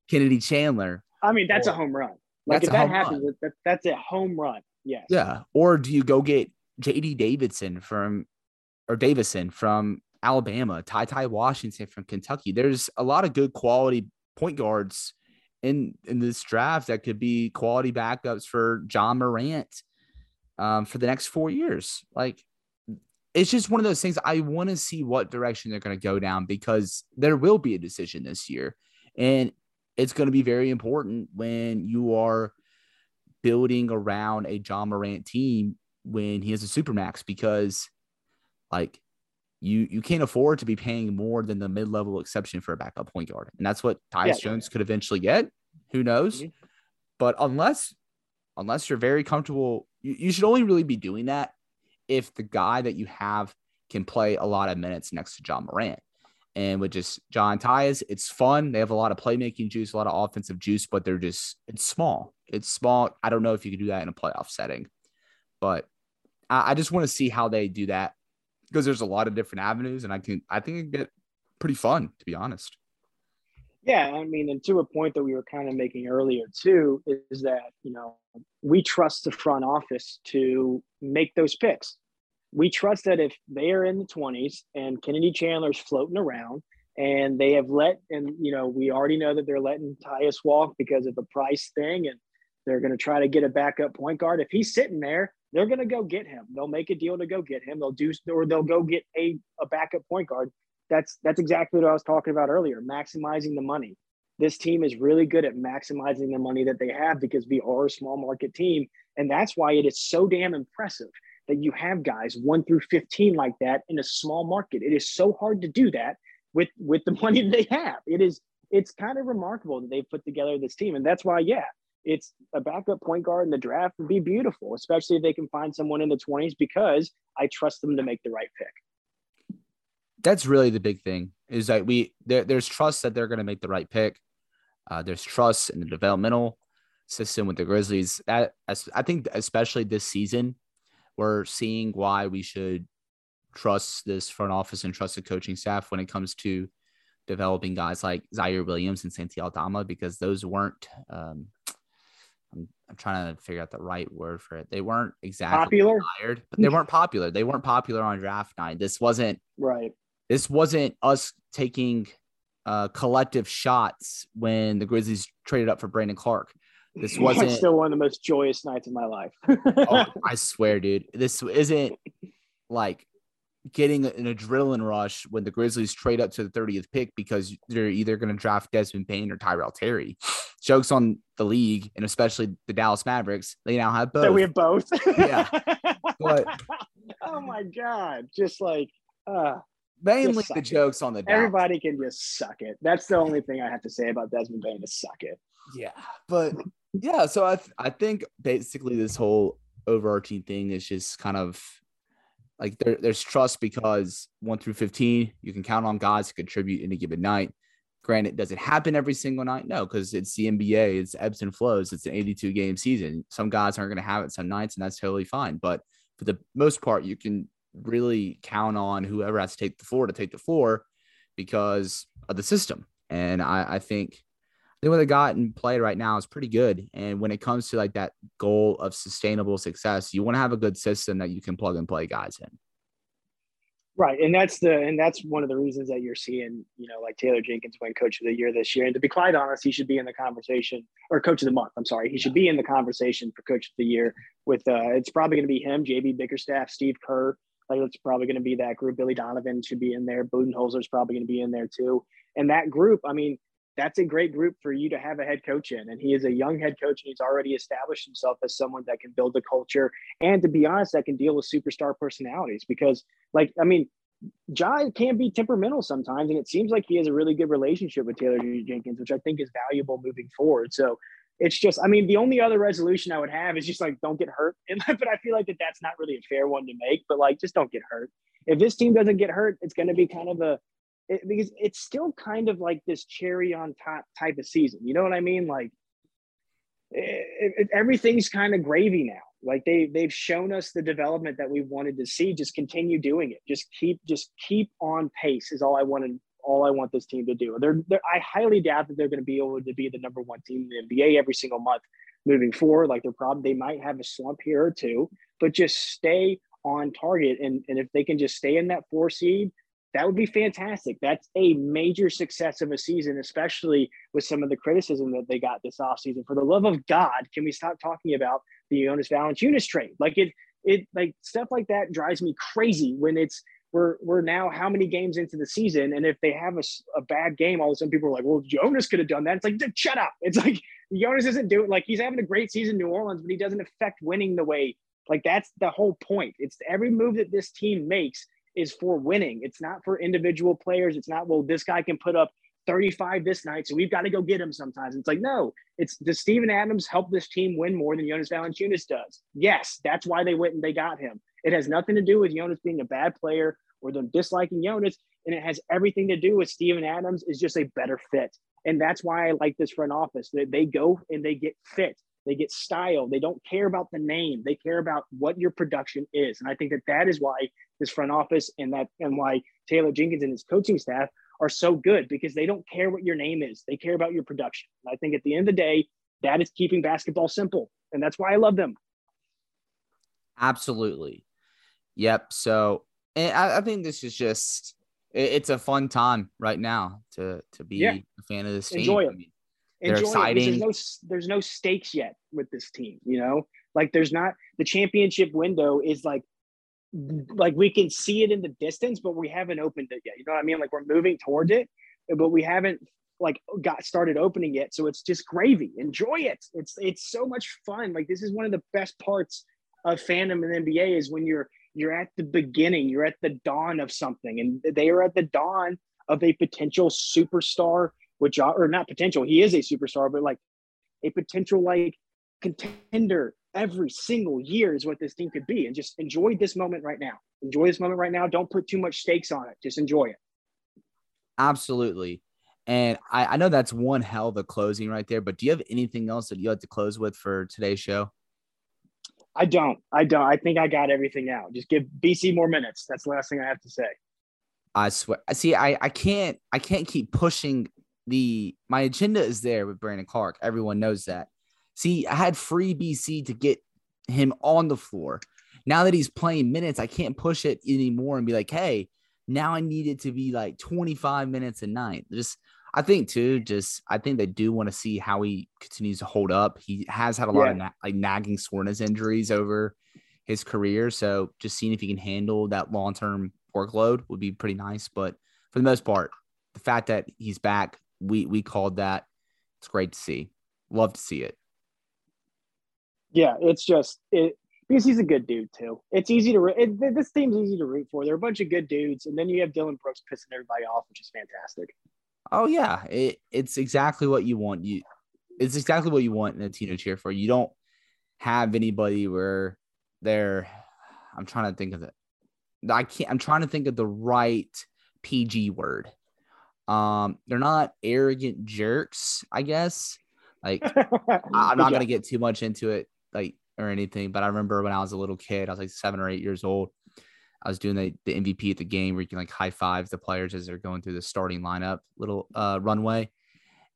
Kennedy Chandler. I mean, that's or, a home run. Like if that happens, that, that's a home run. Yes. Yeah. Or do you go get JD Davidson from or Davison from Alabama, Ty Ty Washington from Kentucky? There's a lot of good quality point guards in in this draft that could be quality backups for Ja Morant um, for the next four years. Like it's just one of those things. I want to see what direction they're going to go down because there will be a decision this year, and it's going to be very important when you are building around a Ja Morant team when he has a supermax because like you you can't afford to be paying more than the mid-level exception for a backup point guard. And that's what Tyus yeah. Jones could eventually get. Who knows? Mm-hmm. But unless unless you're very comfortable, you, you should only really be doing that if the guy that you have can play a lot of minutes next to Ja Morant. And with just Ja Tyus, it's fun. They have a lot of playmaking juice, a lot of offensive juice, but they're just it's small. It's small. I don't know if you could do that in a playoff setting, but I, I just want to see how they do that because there's a lot of different avenues, and I can I think it get pretty fun to be honest. Yeah, I mean, and to a point that we were kind of making earlier too, is that you know we trust the front office to make those picks we trust that if they are in the 20s and Kennedy Chandler's floating around and they have let, and you know, we already know that they're letting Tyus walk because of the price thing and they're going to try to get a backup point guard. If he's sitting there, they're going to go get him. They'll make a deal to go get him. They'll do, or they'll go get a, a backup point guard. That's, that's exactly what I was talking about earlier, maximizing the money. This team is really good at maximizing the money that they have because we are a small market team. And that's why it is so damn impressive that you have guys one through 15 like that in a small market. It is so hard to do that with with the money they have. It is it's kind of remarkable that they've put together this team. And that's why, yeah, it's a backup point guard in the draft would be beautiful, especially if they can find someone in the 20s because I trust them to make the right pick. That's really the big thing is that we there, there's trust that they're going to make the right pick. Uh, there's trust in the developmental system with the Grizzlies. That I think, especially this season, we're seeing why we should trust this front office and trust the coaching staff when it comes to developing guys like Ziaire Williams and Santi Aldama because those weren't. Um, I'm, trying to figure out the right word for it. They weren't exactly popular, but they weren't popular. They weren't popular on draft night. This wasn't right. This wasn't us taking uh, collective shots when the Grizzlies traded up for Brandon Clarke. This wasn't still one of the most joyous nights of my life. oh, I swear, dude. This isn't like getting an adrenaline rush when the Grizzlies trade up to the 30th pick because they're either going to draft Desmond Bane or Tyrell Terry. Jokes on the league and especially the Dallas Mavericks. They now have both. So we have both. yeah. But oh my God. Just like uh mainly the jokes on the Dallas. everybody can just suck it. That's the only thing I have to say about Desmond Bane to suck it. Yeah. But yeah, so I th- I think basically this whole overarching thing is just kind of like there, there's trust because one through 15, you can count on guys to contribute any given night. Granted, does it happen every single night? No, because it's the NBA, it's ebbs and flows, it's an 82 game season. Some guys aren't going to have it some nights, and that's totally fine. But for the most part, you can really count on whoever has to take the floor to take the floor because of the system. And I, I think I think what they got in play right now is pretty good. And when it comes to like that goal of sustainable success, you want to have a good system that you can plug and play guys in. Right. And that's the and that's one of the reasons that you're seeing, you know, like Taylor Jenkins win coach of the year this year. And to be quite honest, he should be in the conversation or coach of the month. I'm sorry. He should be in the conversation for coach of the year with uh it's probably gonna be him, JB Bickerstaff, Steve Kerr. Like it's probably gonna be that group. Billy Donovan should be in there. Budenholzer's probably gonna be in there too. And that group, I mean, that's a great group for you to have a head coach in. And he is a young head coach and he's already established himself as someone that can build the culture and to be honest, that can deal with superstar personalities because like, I mean, Ja can be temperamental sometimes, and it seems like he has a really good relationship with Taylor Jenkins, which I think is valuable moving forward. So it's just, I mean, the only other resolution I would have is just like don't get hurt. but I feel like that that's not really a fair one to make. But like, just don't get hurt. If this team doesn't get hurt, it's going to be kind of a it, because it's still kind of like this cherry on top type of season. You know what I mean? Like it, it, everything's kind of gravy now. Like they they've shown us the development that we wanted to see. Just continue doing it. Just keep just keep on pace is all I wanted. All I want this team to do. They're, they're I highly doubt that they're going to be able to be the number one team in the NBA every single month moving forward. Like they're probably they might have a slump here or two, but just stay on target. And and if they can just stay in that four seed that would be fantastic. That's a major success of a season, especially with some of the criticism that they got this offseason. For the love of God, can we stop talking about the Jonas Valanciunas trade? Like it, it like stuff like that drives me crazy when it's we're we're now how many games into the season, and if they have a, a bad game, all of a sudden people are like, "Well, Jonas could have done that." It's like, shut up. It's like Jonas isn't doing like he's having a great season in New Orleans, but he doesn't affect winning the way. Like that's the whole point. It's every move that this team makes is for winning. It's not for individual players. It's not, well, this guy can put up 35 this night, so we've got to go get him sometimes. It's like, no, it's does Steven Adams help this team win more than Jonas Valanciunas does? Yes, that's why they went and they got him. It has nothing to do with Jonas being a bad player or them disliking Jonas, and it has everything to do with Steven Adams is just a better fit. And that's why I like this front office. They, they go and they get fit. They get style. They don't care about the name. They care about what your production is. And I think that that is why this front office and that and why Taylor Jenkins and his coaching staff are so good because they don't care what your name is. They care about your production. And I think at the end of the day, that is keeping basketball simple. And that's why I love them. Absolutely. Yep. So and I, I think this is just it, it's a fun time right now to to be yeah. a fan of this team. Enjoy it. I mean, they're Enjoy exciting. It there's no there's no stakes yet with this team. You know, like there's not the championship window is like like we can see it in the distance, but we haven't opened it yet. You know what I mean? Like we're moving towards it, but we haven't like got started opening yet. So it's just gravy. Enjoy it. It's it's so much fun. Like this is one of the best parts of fandom in NBA is when you're you're at the beginning, you're at the dawn of something, and they are at the dawn of a potential superstar which are or not potential. He is a superstar, but like a potential like contender every single year is what this team could be. And just enjoy this moment right now. Enjoy this moment right now. Don't put too much stakes on it. Just enjoy it. Absolutely. And I, I know that's one hell of a closing right there, but do you have anything else that you had to close with for today's show? I don't. I don't. I think I got everything out. Just give BC more minutes. That's the last thing I have to say. I swear. See, I, I can't I can't keep pushing the my agenda is there with Brandon Clarke. Everyone knows that. See, I had free BC to get him on the floor. Now that he's playing minutes, I can't push it anymore and be like, hey, now I need it to be like 25 minutes a night. Just I think too, just I think they do want to see how he continues to hold up. He has had a lot yeah. of na- like nagging soreness injuries over his career, so just seeing if he can handle that long term workload would be pretty nice. But for the most part, the fact that he's back, we we called that. It's great to see. Love to see it. Yeah, it's just it because he's a good dude too. It's easy to it, this team's easy to root for. They're a bunch of good dudes, and then you have Dillon Brooks pissing everybody off, which is fantastic. Oh yeah, it, it's exactly what you want. You, it's exactly what you want in a team to cheer for. You don't have anybody where they're. I'm trying to think of it. I can't. I'm trying to think of the right PG word. Um, they're not arrogant jerks, I guess. Like, I'm not gonna get too much into it, like or anything. But I remember when I was a little kid, I was like seven or eight years old. I was doing the, the MVP at the game where you can like high five the players as they're going through the starting lineup little uh, runway.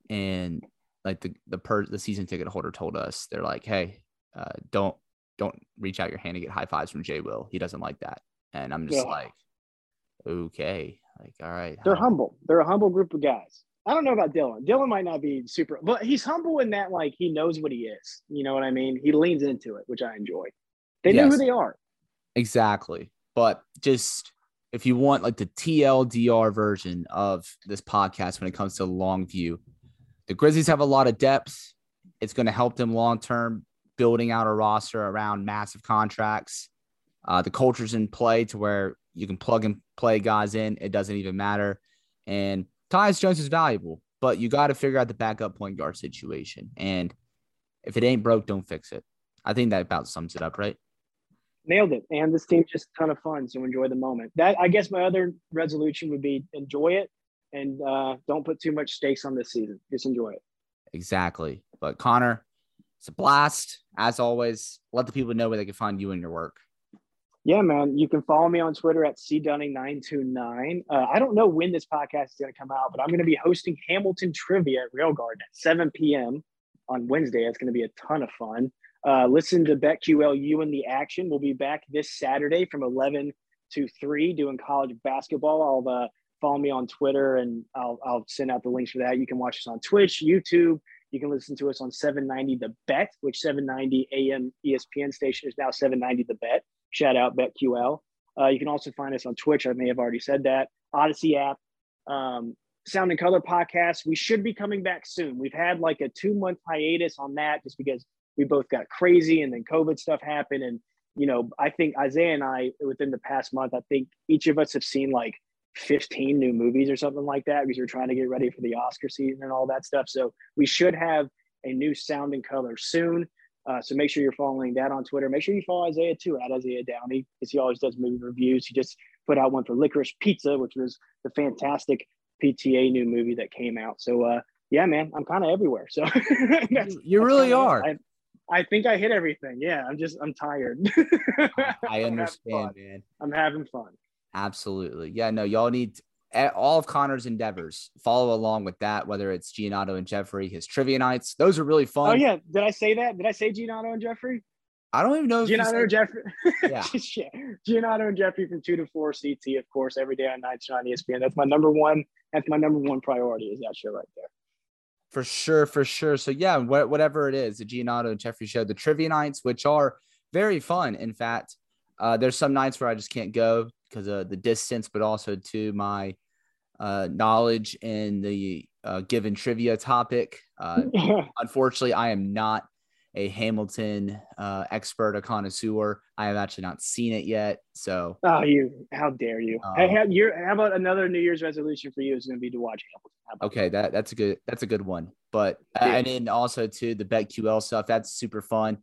And like the the per the season ticket holder told us, they're like, hey, uh, don't don't reach out your hand to get high fives from Jay Will. He doesn't like that. And I'm just yeah. like, okay, like all right. They're humble. They're a humble group of guys. I don't know about Dillon. Dillon might not be super, but he's humble in that like he knows what he is. You know what I mean? He leans into it, which I enjoy. They yes. know who they are. Exactly. But just if you want like the TLDR version of this podcast when it comes to long view, the Grizzlies have a lot of depth. It's going to help them long term building out a roster around massive contracts. Uh, the culture's in play to where you can plug and play guys in. It doesn't even matter. And Tyus Jones is valuable, but you got to figure out the backup point guard situation. And if it ain't broke, don't fix it. I think that about sums it up, right? nailed it. And this team's just a ton of fun. So enjoy the moment. That I guess my other resolution would be enjoy it and uh, don't put too much stakes on this season. Just enjoy it. Exactly. But Connor, it's a blast. As always, let the people know where they can find you and your work. Yeah, man. You can follow me on Twitter at cdunning929. Uh, I don't know when this podcast is going to come out, but I'm going to be hosting Hamilton Trivia at Railgarten at 7 p.m. on Wednesday. It's going to be a ton of fun. Uh, listen to BetQL You in the Action. We'll be back this Saturday from 11 to 3 doing college basketball. I'll uh, follow me on Twitter and I'll, I'll send out the links for that. You can watch us on Twitch, YouTube. You can listen to us on 790 The Bet, which 790 AM ESPN station is now 790 The Bet. Shout out BetQL. Uh, you can also find us on Twitch. I may have already said that. Odyssey app, um, Sound and Color podcast. We should be coming back soon. We've had like a two month hiatus on that just because we both got crazy and then COVID stuff happened. And, you know, I think Isaiah and I, within the past month, I think each of us have seen like 15 new movies or something like that because we're trying to get ready for the Oscar season and all that stuff. So we should have a new sound and color soon. Uh, so make sure you're following that on Twitter. Make sure you follow Isaiah too at Isaiah Downey because he always does movie reviews. He just put out one for Licorice Pizza, which was the fantastic PTA new movie that came out. So uh, yeah, man, I'm kind of everywhere. So you really are. I, I think I hit everything. Yeah, I'm just I'm tired. I understand, man. I'm having fun. Absolutely. Yeah, no, y'all need all of Connor's endeavors. Follow along with that, whether it's Giannotto and Jeffrey, his trivia nights. Those are really fun. Oh yeah, did I say that? Did I say Giannotto and Jeffrey? I don't even know if Giannotto and Jeffrey. Yeah. Giannotto and Jeffrey from two to four CT, of course, every day on nights on ESPN. That's my number one. That's my number one priority. Is that show right there. For sure, for sure. So yeah, wh- whatever it is, the Giannotto and Jeffrey show, the trivia nights, which are very fun. In fact, uh, there's some nights where I just can't go because of the distance, but also to my uh, knowledge in the uh, given trivia topic. Uh, unfortunately, I am not a Hamilton uh, expert, a connoisseur. I have actually not seen it yet. So, oh, you, how dare you? Um, hey, have your, how about another New Year's resolution for you is going to be to watch Hamilton? Okay, that that's a good that's a good one. But uh, Yeah. and then also too the BetQL stuff. That's super fun.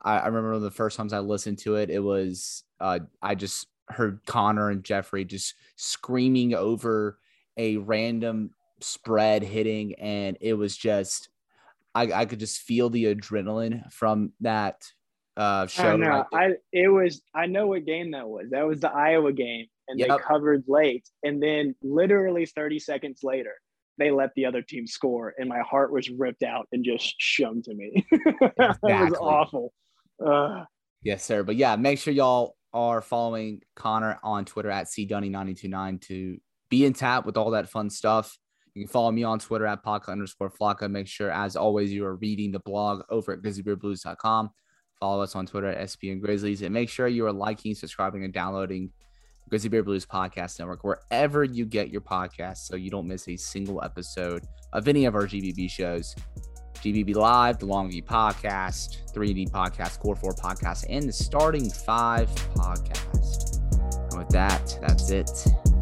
I, I remember the first times I listened to it, it was uh, I just heard Connor and Jeffrey just screaming over a random spread hitting, and it was just I, I could just feel the adrenaline from that uh, show. don't know. right. I it was I know what game that was. That was the Iowa game, and they covered late, and then literally 30 seconds later, they let the other team score, and my heart was ripped out and just shown to me. it was awful. Ugh. Yes, sir. But yeah, make sure y'all are following Connor on Twitter at cdunny929 to be in tap with all that fun stuff. You can follow me on Twitter at Podca underscore Flocka. Make sure, as always, you are reading the blog over at grizzlybearblues.com. Follow us on Twitter at SP and Grizzlies. And make sure you are liking, subscribing, and downloading Grizzly Bear Blues Podcast Network wherever you get your podcasts so you don't miss a single episode of any of our GBB shows. GBB Live, the Longview Podcast, 3D Podcast, Core 4 Podcast, and the Starting Five Podcast. And with that, that's it.